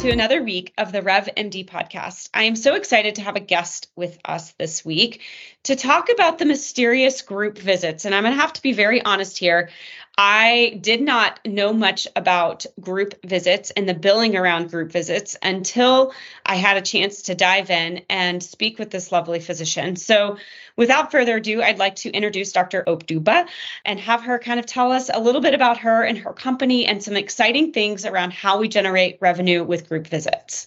to another week of the Rev MD podcast. I am so excited to have a guest with us this week to talk about the mysterious group visits. And I'm going to have to be very honest here. I did not know much about group visits and the billing around group visits until I had a chance to dive in and speak with this lovely physician. So, without further ado, I'd like to introduce Dr. Oduba and have her kind of tell us a little bit about her and her company and some exciting things around how we generate revenue with group visits.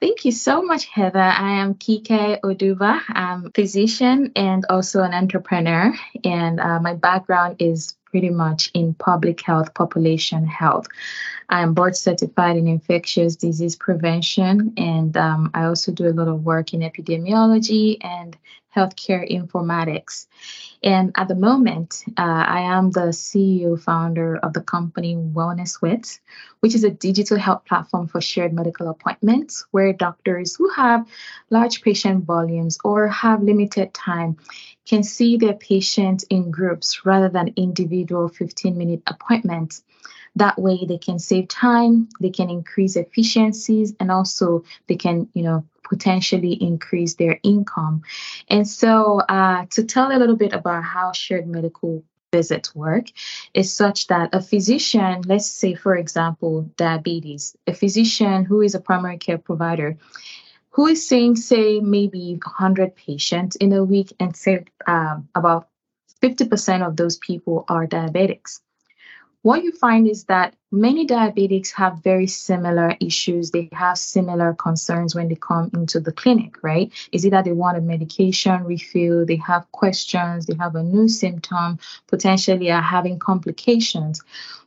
Thank you so much, Heather. I am Kike Oduba. I'm a physician and also an entrepreneur. And uh, my background is pretty much in public health, population health. I'm board certified in infectious disease prevention, and um, I also do a lot of work in epidemiology and healthcare informatics. And at the moment, uh, I am the CEO founder of the company Wellness Wits, which is a digital health platform for shared medical appointments where doctors who have large patient volumes or have limited time can see their patients in groups rather than individual 15 minute appointments. That way they can save time, they can increase efficiencies, and also they can, you know, potentially increase their income. And so, uh, to tell a little bit about how shared medical visits work is such that a physician, let's say, for example, diabetes, a physician who is a primary care provider, who is seeing, say, maybe 100 patients in a week, and say um, about 50% of those people are diabetics what you find is that many diabetics have very similar issues. They have similar concerns when they come into the clinic, right? Is it that they want a medication refill, they have questions, they have a new symptom, potentially are having complications.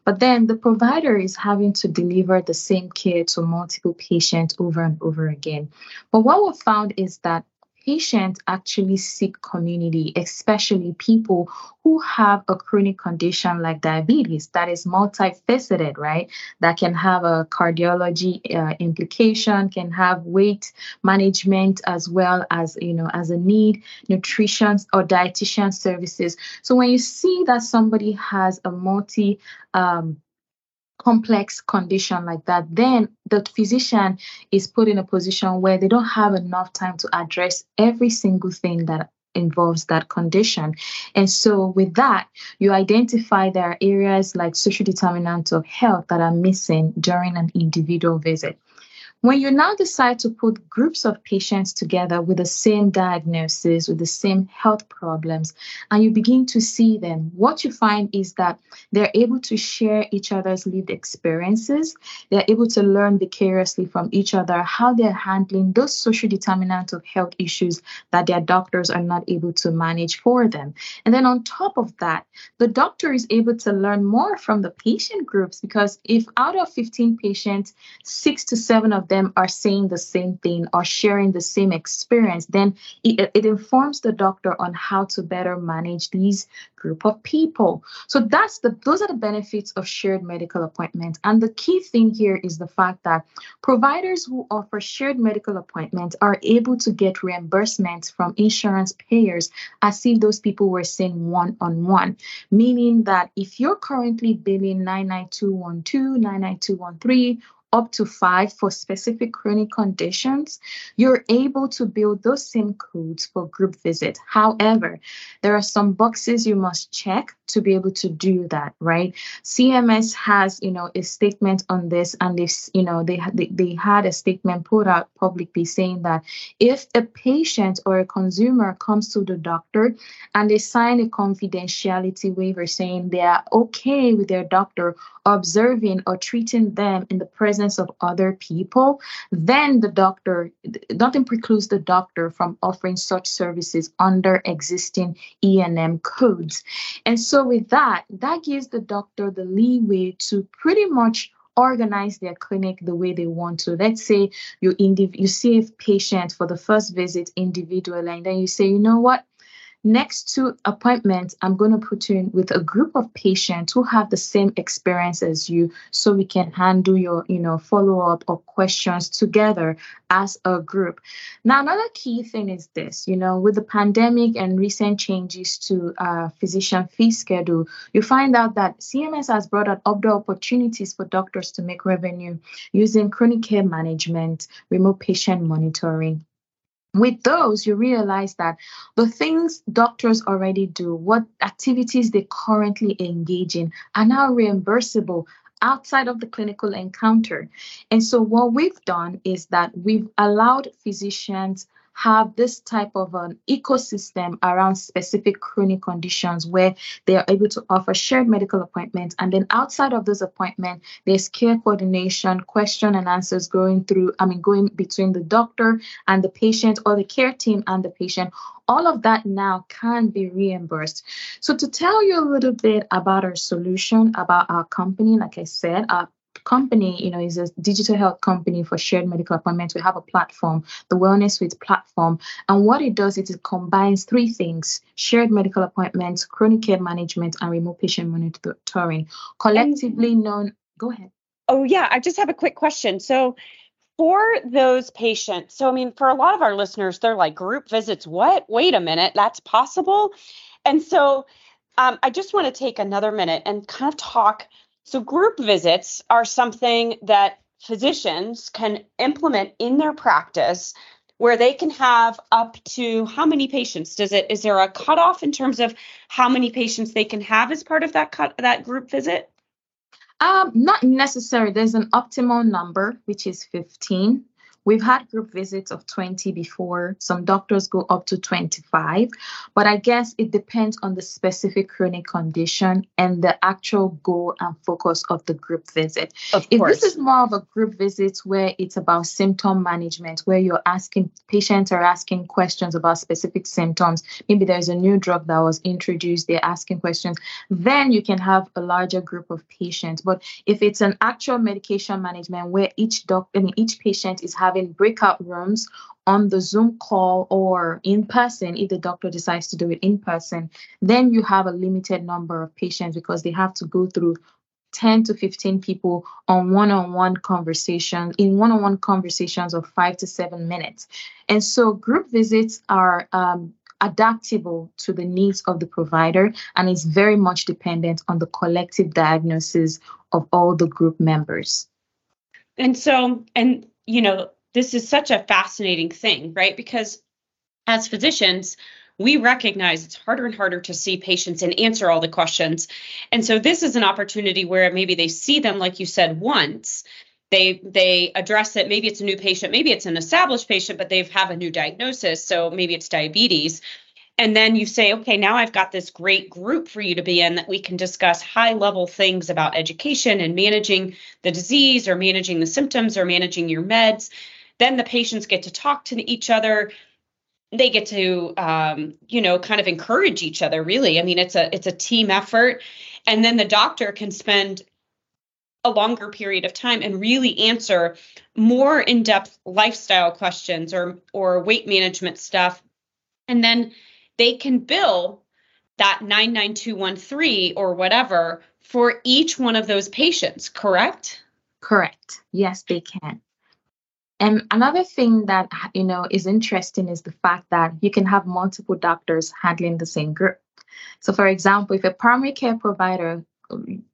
But then the provider is having to deliver the same care to multiple patients over and over again. But what we found is that patients actually seek community, especially people who have a chronic condition like diabetes that is multifaceted, right? That can have a cardiology uh, implication, can have weight management as well as, you know, as a need, nutrition or dietitian services. So when you see that somebody has a multi um, complex condition like that, then the physician is put in a position where they don't have enough time to address every single thing that involves that condition. And so, with that, you identify there are areas like social determinants of health that are missing during an individual visit. When you now decide to put groups of patients together with the same diagnosis, with the same health problems, and you begin to see them, what you find is that they're able to share each other's lived experiences. They're able to learn vicariously from each other how they're handling those social determinants of health issues that their doctors are not able to manage for them. And then on top of that, the doctor is able to learn more from the patient groups because if out of 15 patients, six to seven of them are saying the same thing or sharing the same experience, then it, it informs the doctor on how to better manage these group of people. So that's the those are the benefits of shared medical appointments. And the key thing here is the fact that providers who offer shared medical appointments are able to get reimbursements from insurance payers as if those people were seeing one-on-one. Meaning that if you're currently billing 99212, 99213 up to five for specific chronic conditions, you're able to build those same codes for group visit. However, there are some boxes you must check to be able to do that, right? CMS has, you know, a statement on this, and this, you know, they they, they had a statement put out publicly saying that if a patient or a consumer comes to the doctor and they sign a confidentiality waiver saying they are okay with their doctor observing or treating them in the presence of other people, then the doctor, nothing precludes the doctor from offering such services under existing E&M codes. And so with that, that gives the doctor the leeway to pretty much organize their clinic the way they want to. Let's say you indiv- you see a patient for the first visit individually, and then you say, you know what, Next to appointments, I'm going to put you in with a group of patients who have the same experience as you so we can handle your, you know, follow-up or questions together as a group. Now, another key thing is this, you know, with the pandemic and recent changes to uh, physician fee schedule, you find out that CMS has brought out other opportunities for doctors to make revenue using chronic care management, remote patient monitoring, with those, you realize that the things doctors already do, what activities they currently engage in, are now reimbursable outside of the clinical encounter. And so, what we've done is that we've allowed physicians have this type of an ecosystem around specific chronic conditions where they are able to offer shared medical appointments. And then outside of those appointments, there's care coordination, question and answers going through, I mean, going between the doctor and the patient or the care team and the patient all of that now can be reimbursed. So, to tell you a little bit about our solution, about our company, like I said, our company, you know, is a digital health company for shared medical appointments. We have a platform, the Wellness Suite platform. And what it does is it combines three things shared medical appointments, chronic care management, and remote patient monitoring, collectively known. Go ahead. Oh, yeah. I just have a quick question. So, for those patients, so I mean, for a lot of our listeners, they're like group visits. What? Wait a minute, that's possible. And so um, I just want to take another minute and kind of talk so, group visits are something that physicians can implement in their practice where they can have up to how many patients? Does it is there a cutoff in terms of how many patients they can have as part of that cut that group visit? Um, not necessary. There's an optimal number which is 15 We've had group visits of 20 before. Some doctors go up to 25. But I guess it depends on the specific chronic condition and the actual goal and focus of the group visit. Of if course. this is more of a group visit where it's about symptom management, where you're asking patients are asking questions about specific symptoms, maybe there's a new drug that was introduced, they're asking questions, then you can have a larger group of patients. But if it's an actual medication management where each doc, I mean, each patient is having breakout rooms on the Zoom call or in person, if the doctor decides to do it in person, then you have a limited number of patients because they have to go through 10 to 15 people on one-on-one conversations in one-on-one conversations of five to seven minutes. And so group visits are um, adaptable to the needs of the provider and is very much dependent on the collective diagnosis of all the group members. And so and you know this is such a fascinating thing, right? Because as physicians, we recognize it's harder and harder to see patients and answer all the questions. And so this is an opportunity where maybe they see them, like you said, once. They they address it. Maybe it's a new patient, maybe it's an established patient, but they have a new diagnosis. So maybe it's diabetes. And then you say, okay, now I've got this great group for you to be in that we can discuss high level things about education and managing the disease or managing the symptoms or managing your meds then the patients get to talk to each other. They get to um, you know kind of encourage each other really. I mean it's a it's a team effort. And then the doctor can spend a longer period of time and really answer more in-depth lifestyle questions or or weight management stuff. And then they can bill that 99213 or whatever for each one of those patients correct? Correct. Yes they can and another thing that you know is interesting is the fact that you can have multiple doctors handling the same group. So, for example, if a primary care provider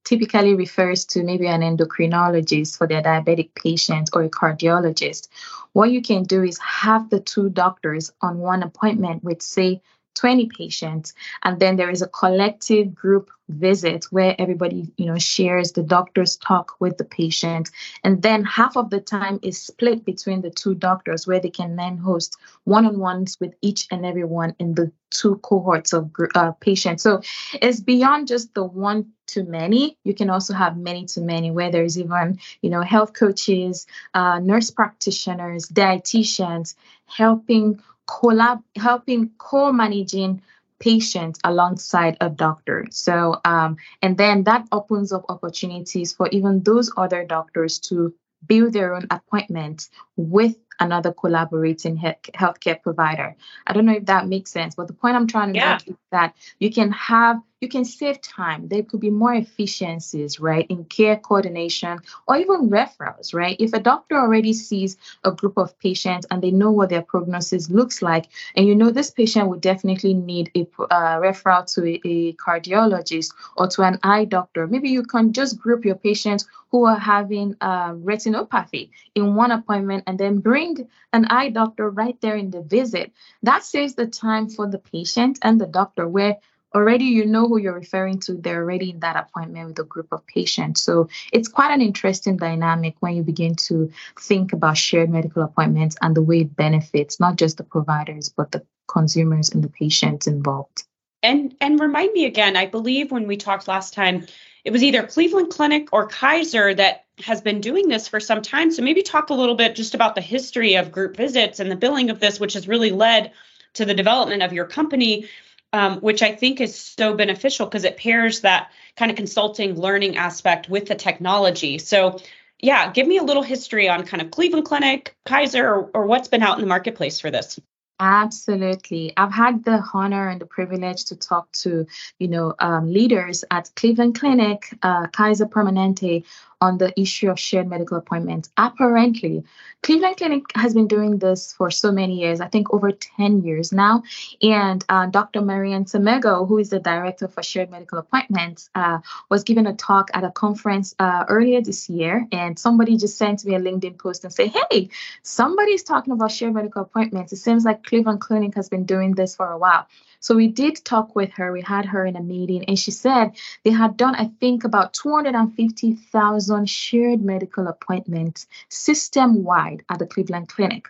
typically refers to maybe an endocrinologist for their diabetic patient or a cardiologist, what you can do is have the two doctors on one appointment with, say, 20 patients and then there is a collective group visit where everybody you know shares the doctors talk with the patient. And then half of the time is split between the two doctors where they can then host one-on-ones with each and every one in the two cohorts of uh, patients. So it's beyond just the one to many. You can also have many to many where there's even you know health coaches uh, nurse practitioners dietitians helping collab helping co-managing patients alongside a doctor so um, and then that opens up opportunities for even those other doctors to build their own appointments with another collaborating he- healthcare provider. I don't know if that makes sense, but the point I'm trying to yeah. make is that you can have you can save time. There could be more efficiencies, right, in care coordination or even referrals, right? If a doctor already sees a group of patients and they know what their prognosis looks like, and you know this patient would definitely need a uh, referral to a, a cardiologist or to an eye doctor, maybe you can just group your patients who are having uh, retinopathy in one appointment and then bring an eye doctor right there in the visit. That saves the time for the patient and the doctor, where already you know who you're referring to they're already in that appointment with a group of patients. So it's quite an interesting dynamic when you begin to think about shared medical appointments and the way it benefits not just the providers but the consumers and the patients involved. And and remind me again i believe when we talked last time it was either cleveland clinic or kaiser that has been doing this for some time. So maybe talk a little bit just about the history of group visits and the billing of this which has really led to the development of your company um, which I think is so beneficial because it pairs that kind of consulting learning aspect with the technology. So, yeah, give me a little history on kind of Cleveland Clinic, Kaiser, or, or what's been out in the marketplace for this. Absolutely. I've had the honor and the privilege to talk to, you know, um, leaders at Cleveland Clinic, uh, Kaiser Permanente, on the issue of shared medical appointments. Apparently, Cleveland Clinic has been doing this for so many years, I think over 10 years now. And uh, Dr. Marianne Sumego, who is the director for shared medical appointments, uh, was given a talk at a conference uh, earlier this year. And somebody just sent me a LinkedIn post and say, hey, somebody's talking about shared medical appointments. It seems like Cleveland Clinic has been doing this for a while. So we did talk with her. We had her in a meeting, and she said they had done, I think, about 250,000 shared medical appointments system wide at the Cleveland Clinic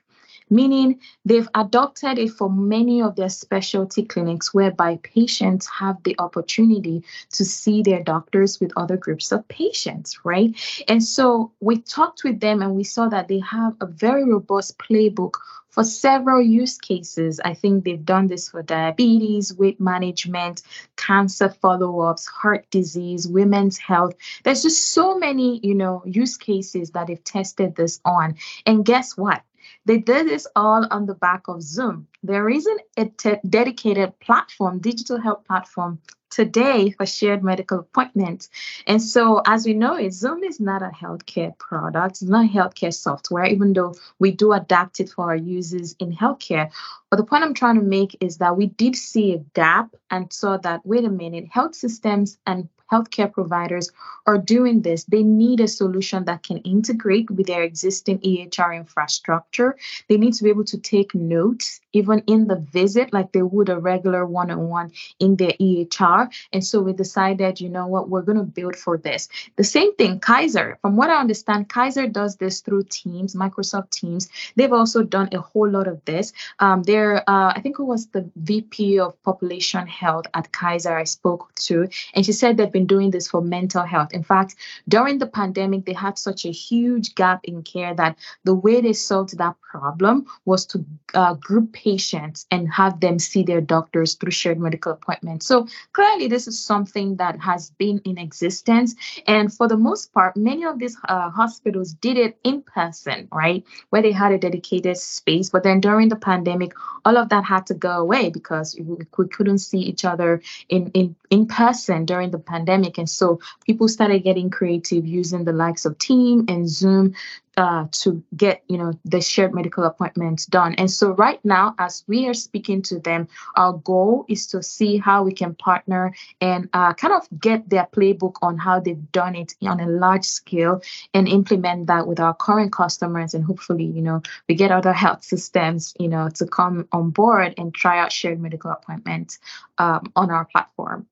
meaning they've adopted it for many of their specialty clinics whereby patients have the opportunity to see their doctors with other groups of patients, right? And so we talked with them and we saw that they have a very robust playbook for several use cases. I think they've done this for diabetes, weight management, cancer follow-ups, heart disease, women's health. There's just so many, you know, use cases that they've tested this on. And guess what? They did this all on the back of Zoom. There isn't a te- dedicated platform, digital health platform today for shared medical appointments. And so, as we know, it, Zoom is not a healthcare product, it's not healthcare software, even though we do adapt it for our users in healthcare. But the point I'm trying to make is that we did see a gap and saw that, wait a minute, health systems and healthcare providers are doing this. They need a solution that can integrate with their existing EHR infrastructure. They need to be able to take notes even in the visit, like they would a regular one on one in their EHR. And so we decided, you know what, we're going to build for this. The same thing, Kaiser. From what I understand, Kaiser does this through Teams, Microsoft Teams. They've also done a whole lot of this. Um, they're, uh, I think it was the VP of Population Health at Kaiser I spoke to, and she said they've been doing this for mental health. In fact, during the pandemic, they had such a huge gap in care that the way they solved that problem was to uh, group patients and have them see their doctors through shared medical appointments. So clearly, this is something that has been in existence. And for the most part, many of these uh, hospitals did it in person, right? Where they had a dedicated space. But then during the pandemic, all of that had to go away because we couldn't see each other in, in, in person during the pandemic. And so people started getting creative using the likes of Team and Zoom uh, to get you know the shared medical appointments done. And so right now as we are speaking to them our goal is to see how we can partner and uh, kind of get their playbook on how they've done it on a large scale and implement that with our current customers and hopefully you know we get other health systems you know to come on board and try out shared medical appointments um, on our platform.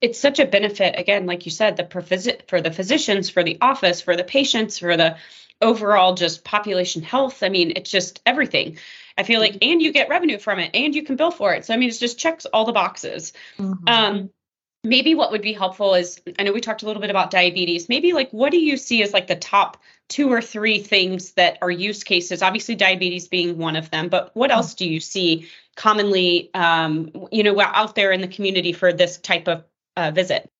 It's such a benefit again like you said the for the physicians for the office for the patients for the overall just population health. I mean, it's just everything. I feel like, and you get revenue from it and you can bill for it. So, I mean, it just checks all the boxes. Mm-hmm. Um, maybe what would be helpful is I know we talked a little bit about diabetes. Maybe like what do you see as like the top two or three things that are use cases? Obviously, diabetes being one of them, but what else do you see commonly, um, you know, out there in the community for this type of uh, visit?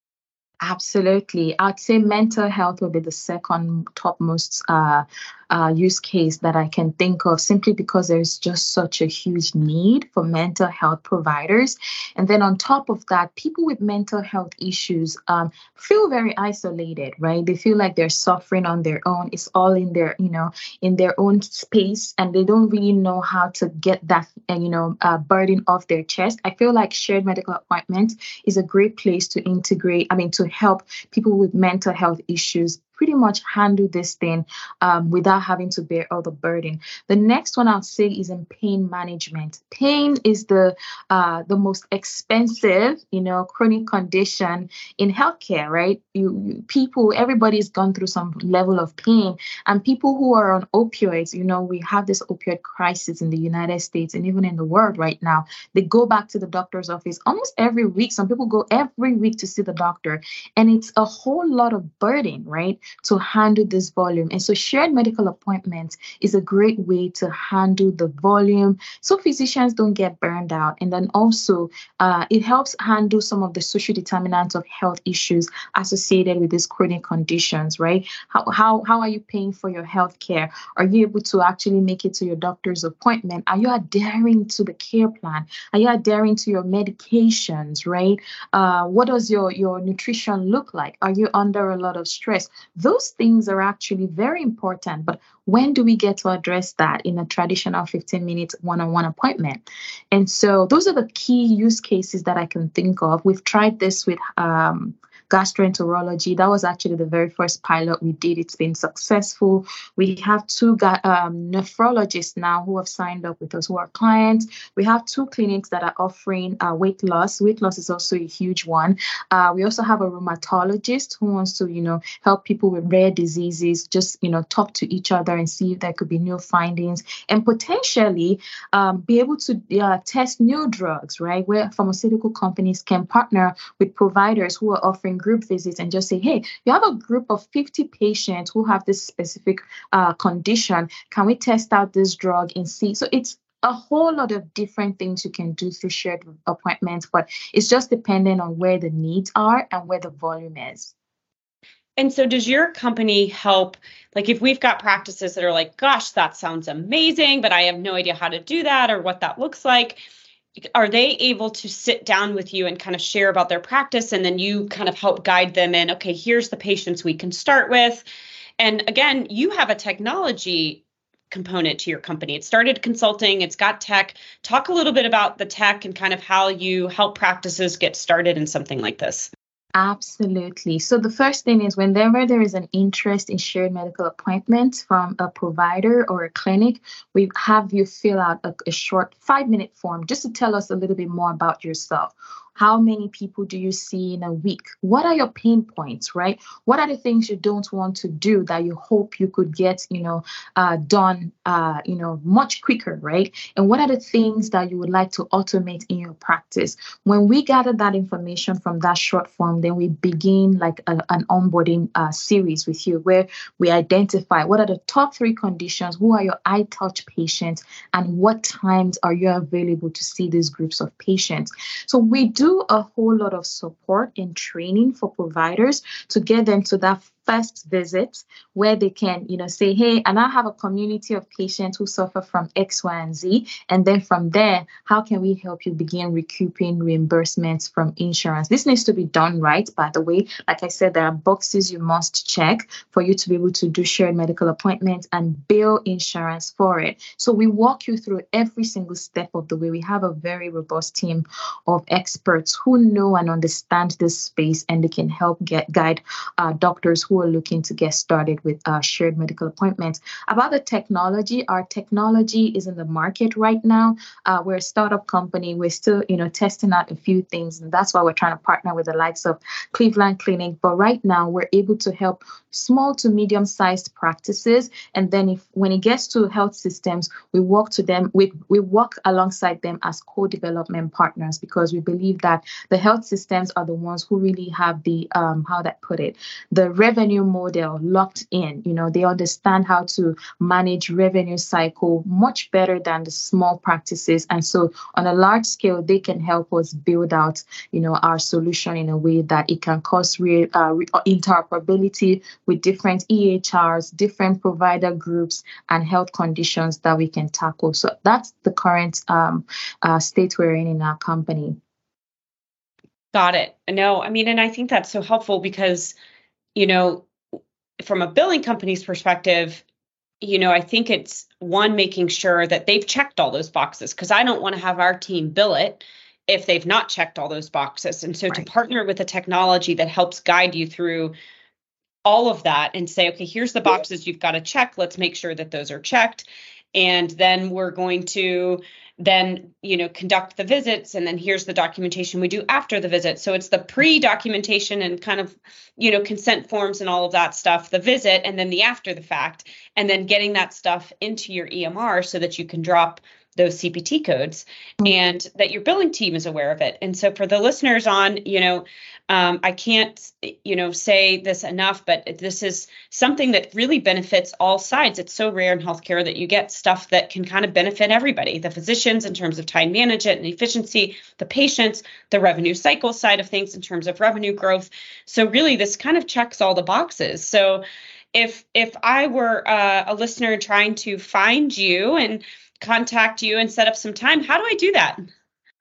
Absolutely. I'd say mental health will be the second topmost uh, uh, use case that I can think of simply because there's just such a huge need for mental health providers. And then on top of that, people with mental health issues um, feel very isolated, right? They feel like they're suffering on their own. It's all in their, you know, in their own space, and they don't really know how to get that, uh, you know, uh, burden off their chest. I feel like shared medical appointment is a great place to integrate. I mean, to help people with mental health issues pretty much handle this thing um, without having to bear all the burden. The next one I'll say is in pain management. Pain is the uh, the most expensive, you know, chronic condition in healthcare, right? You, you people, everybody's gone through some level of pain, and people who are on opioids, you know, we have this opioid crisis in the United States and even in the world right now. They go back to the doctor's office almost every week. Some people go every week to see the doctor, and it's a whole lot of burden, right? To handle this volume. And so shared medical appointments is a great way to handle the volume so physicians don't get burned out. And then also uh, it helps handle some of the social determinants of health issues associated with these chronic conditions, right? How, how, how are you paying for your health care? Are you able to actually make it to your doctor's appointment? Are you adhering to the care plan? Are you adhering to your medications, right? Uh, what does your, your nutrition look like? Are you under a lot of stress? Those things are actually very important, but when do we get to address that in a traditional 15 minute one on one appointment? And so those are the key use cases that I can think of. We've tried this with um, gastroenterology. That was actually the very first pilot we did. It's been successful. We have two um, nephrologists now who have signed up with us who are clients. We have two clinics that are offering uh, weight loss. Weight loss is also a huge one. Uh, we also have a rheumatologist who wants to, you know, help people with rare diseases, just, you know, talk to each other and see if there could be new findings and potentially um, be able to uh, test new drugs, right? Where pharmaceutical companies can partner with providers who are offering group visits and just say, hey, you have a group of 50 patients who have this specific uh, condition. Can we test out this drug and see? So it's a whole lot of different things you can do through shared appointments, but it's just dependent on where the needs are and where the volume is. And so, does your company help? Like, if we've got practices that are like, gosh, that sounds amazing, but I have no idea how to do that or what that looks like, are they able to sit down with you and kind of share about their practice and then you kind of help guide them in okay here's the patients we can start with? And again you have a technology component to your company. It started consulting it's got tech. Talk a little bit about the tech and kind of how you help practices get started in something like this Absolutely. So the first thing is whenever there is an interest in shared medical appointments from a provider or a clinic, we have you fill out a, a short five minute form just to tell us a little bit more about yourself. How many people do you see in a week? What are your pain points, right? What are the things you don't want to do that you hope you could get, you know, uh, done, uh, you know, much quicker, right? And what are the things that you would like to automate in your practice? When we gather that information from that short form, then we begin like a, an onboarding uh, series with you where we identify what are the top three conditions, who are your high touch patients, and what times are you available to see these groups of patients. So we do do a whole lot of support and training for providers to get them to that first visit where they can, you know, say, hey, and I have a community of patients who suffer from X, Y, and Z. And then from there, how can we help you begin recouping reimbursements from insurance? This needs to be done right, by the way. Like I said, there are boxes you must check for you to be able to do shared medical appointments and bill insurance for it. So we walk you through every single step of the way. We have a very robust team of experts who know and understand this space and they can help get guide uh, doctors who who are looking to get started with uh, shared medical appointments. About the technology, our technology is in the market right now. Uh, we're a startup company. We're still, you know, testing out a few things, and that's why we're trying to partner with the likes of Cleveland Clinic. But right now, we're able to help small to medium-sized practices, and then if when it gets to health systems, we work to them. We we work alongside them as co-development partners because we believe that the health systems are the ones who really have the um, how that put it, the revenue model locked in. You know, they understand how to manage revenue cycle much better than the small practices. And so on a large scale, they can help us build out, you know, our solution in a way that it can cause real uh, interoperability with different EHRs, different provider groups, and health conditions that we can tackle. So that's the current um, uh, state we're in in our company. Got it. No, I mean, and I think that's so helpful because, you know, from a billing company's perspective, you know, I think it's one making sure that they've checked all those boxes because I don't want to have our team bill it if they've not checked all those boxes. And so right. to partner with a technology that helps guide you through all of that and say, okay, here's the boxes you've got to check. Let's make sure that those are checked. And then we're going to then you know conduct the visits and then here's the documentation we do after the visit so it's the pre-documentation and kind of you know consent forms and all of that stuff the visit and then the after the fact and then getting that stuff into your emr so that you can drop those CPT codes and that your billing team is aware of it. And so for the listeners on, you know, um, I can't, you know, say this enough, but this is something that really benefits all sides. It's so rare in healthcare that you get stuff that can kind of benefit everybody the physicians in terms of time management and efficiency, the patients, the revenue cycle side of things in terms of revenue growth. So, really, this kind of checks all the boxes. So, if if I were uh, a listener trying to find you and contact you and set up some time, how do I do that?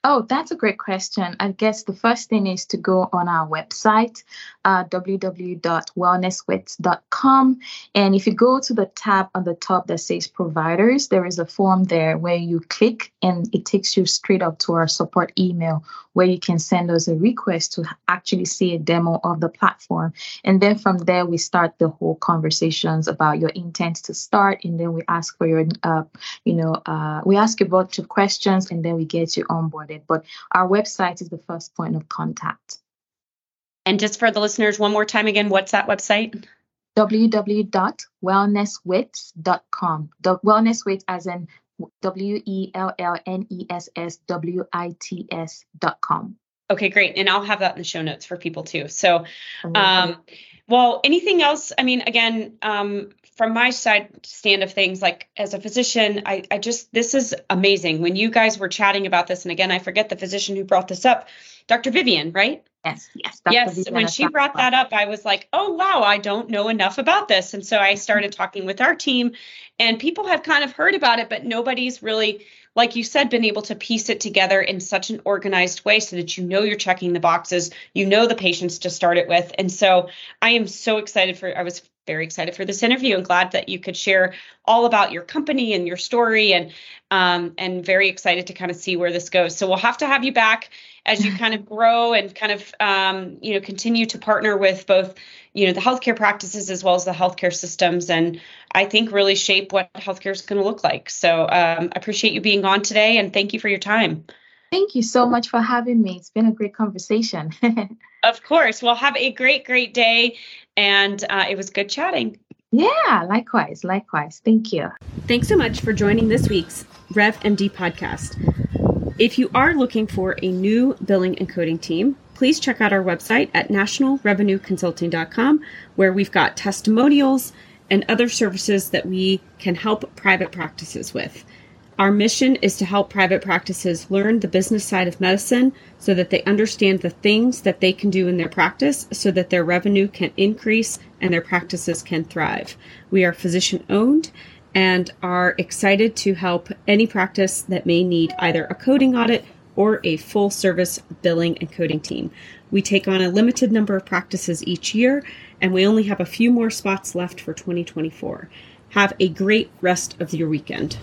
Oh, that's a great question. I guess the first thing is to go on our website, uh, www.wellnesswits.com. And if you go to the tab on the top that says providers, there is a form there where you click and it takes you straight up to our support email where you can send us a request to actually see a demo of the platform. And then from there, we start the whole conversations about your intent to start. And then we ask for your, uh, you know, uh, we ask a bunch of questions and then we get you onboarded. But our website is the first point of contact. And just for the listeners, one more time again, what's that website? www.wellnesswits.com. The wellness as in W E L L N E S S W I T S dot com. Okay, great. And I'll have that in the show notes for people too. So, um, well, anything else? I mean, again, um, from my side stand of things, like as a physician, I, I just, this is amazing. When you guys were chatting about this, and again, I forget the physician who brought this up, Dr. Vivian, right? Yes, yes. Dr. Yes, Vivian when she brought that up, I was like, oh, wow, I don't know enough about this. And so I started talking with our team, and people have kind of heard about it, but nobody's really like you said, been able to piece it together in such an organized way so that you know you're checking the boxes, you know the patients to start it with. And so I am so excited for, I was very excited for this interview and glad that you could share all about your company and your story and um, and very excited to kind of see where this goes. So we'll have to have you back as you kind of grow and kind of um, you know continue to partner with both you know the healthcare practices as well as the healthcare systems. And i think really shape what healthcare is going to look like. So um, i appreciate you being on today and thank you for your time. Thank you so much for having me. It's been a great conversation. Of course. Well have a great great day and uh, it was good chatting. Yeah likewise likewise. Thank you. Thanks so much for joining this week's RevMD podcast. If you are looking for a new billing and coding team, please check out our website at nationalrevenueconsulting.com, where we've got testimonials and other services that we can help private practices with. Our mission is to help private practices learn the business side of medicine so that they understand the things that they can do in their practice so that their revenue can increase and their practices can thrive. We are physician owned and are excited to help any practice that may need either a coding audit or a full service billing and coding team. We take on a limited number of practices each year, and we only have a few more spots left for 2024. Have a great rest of your weekend.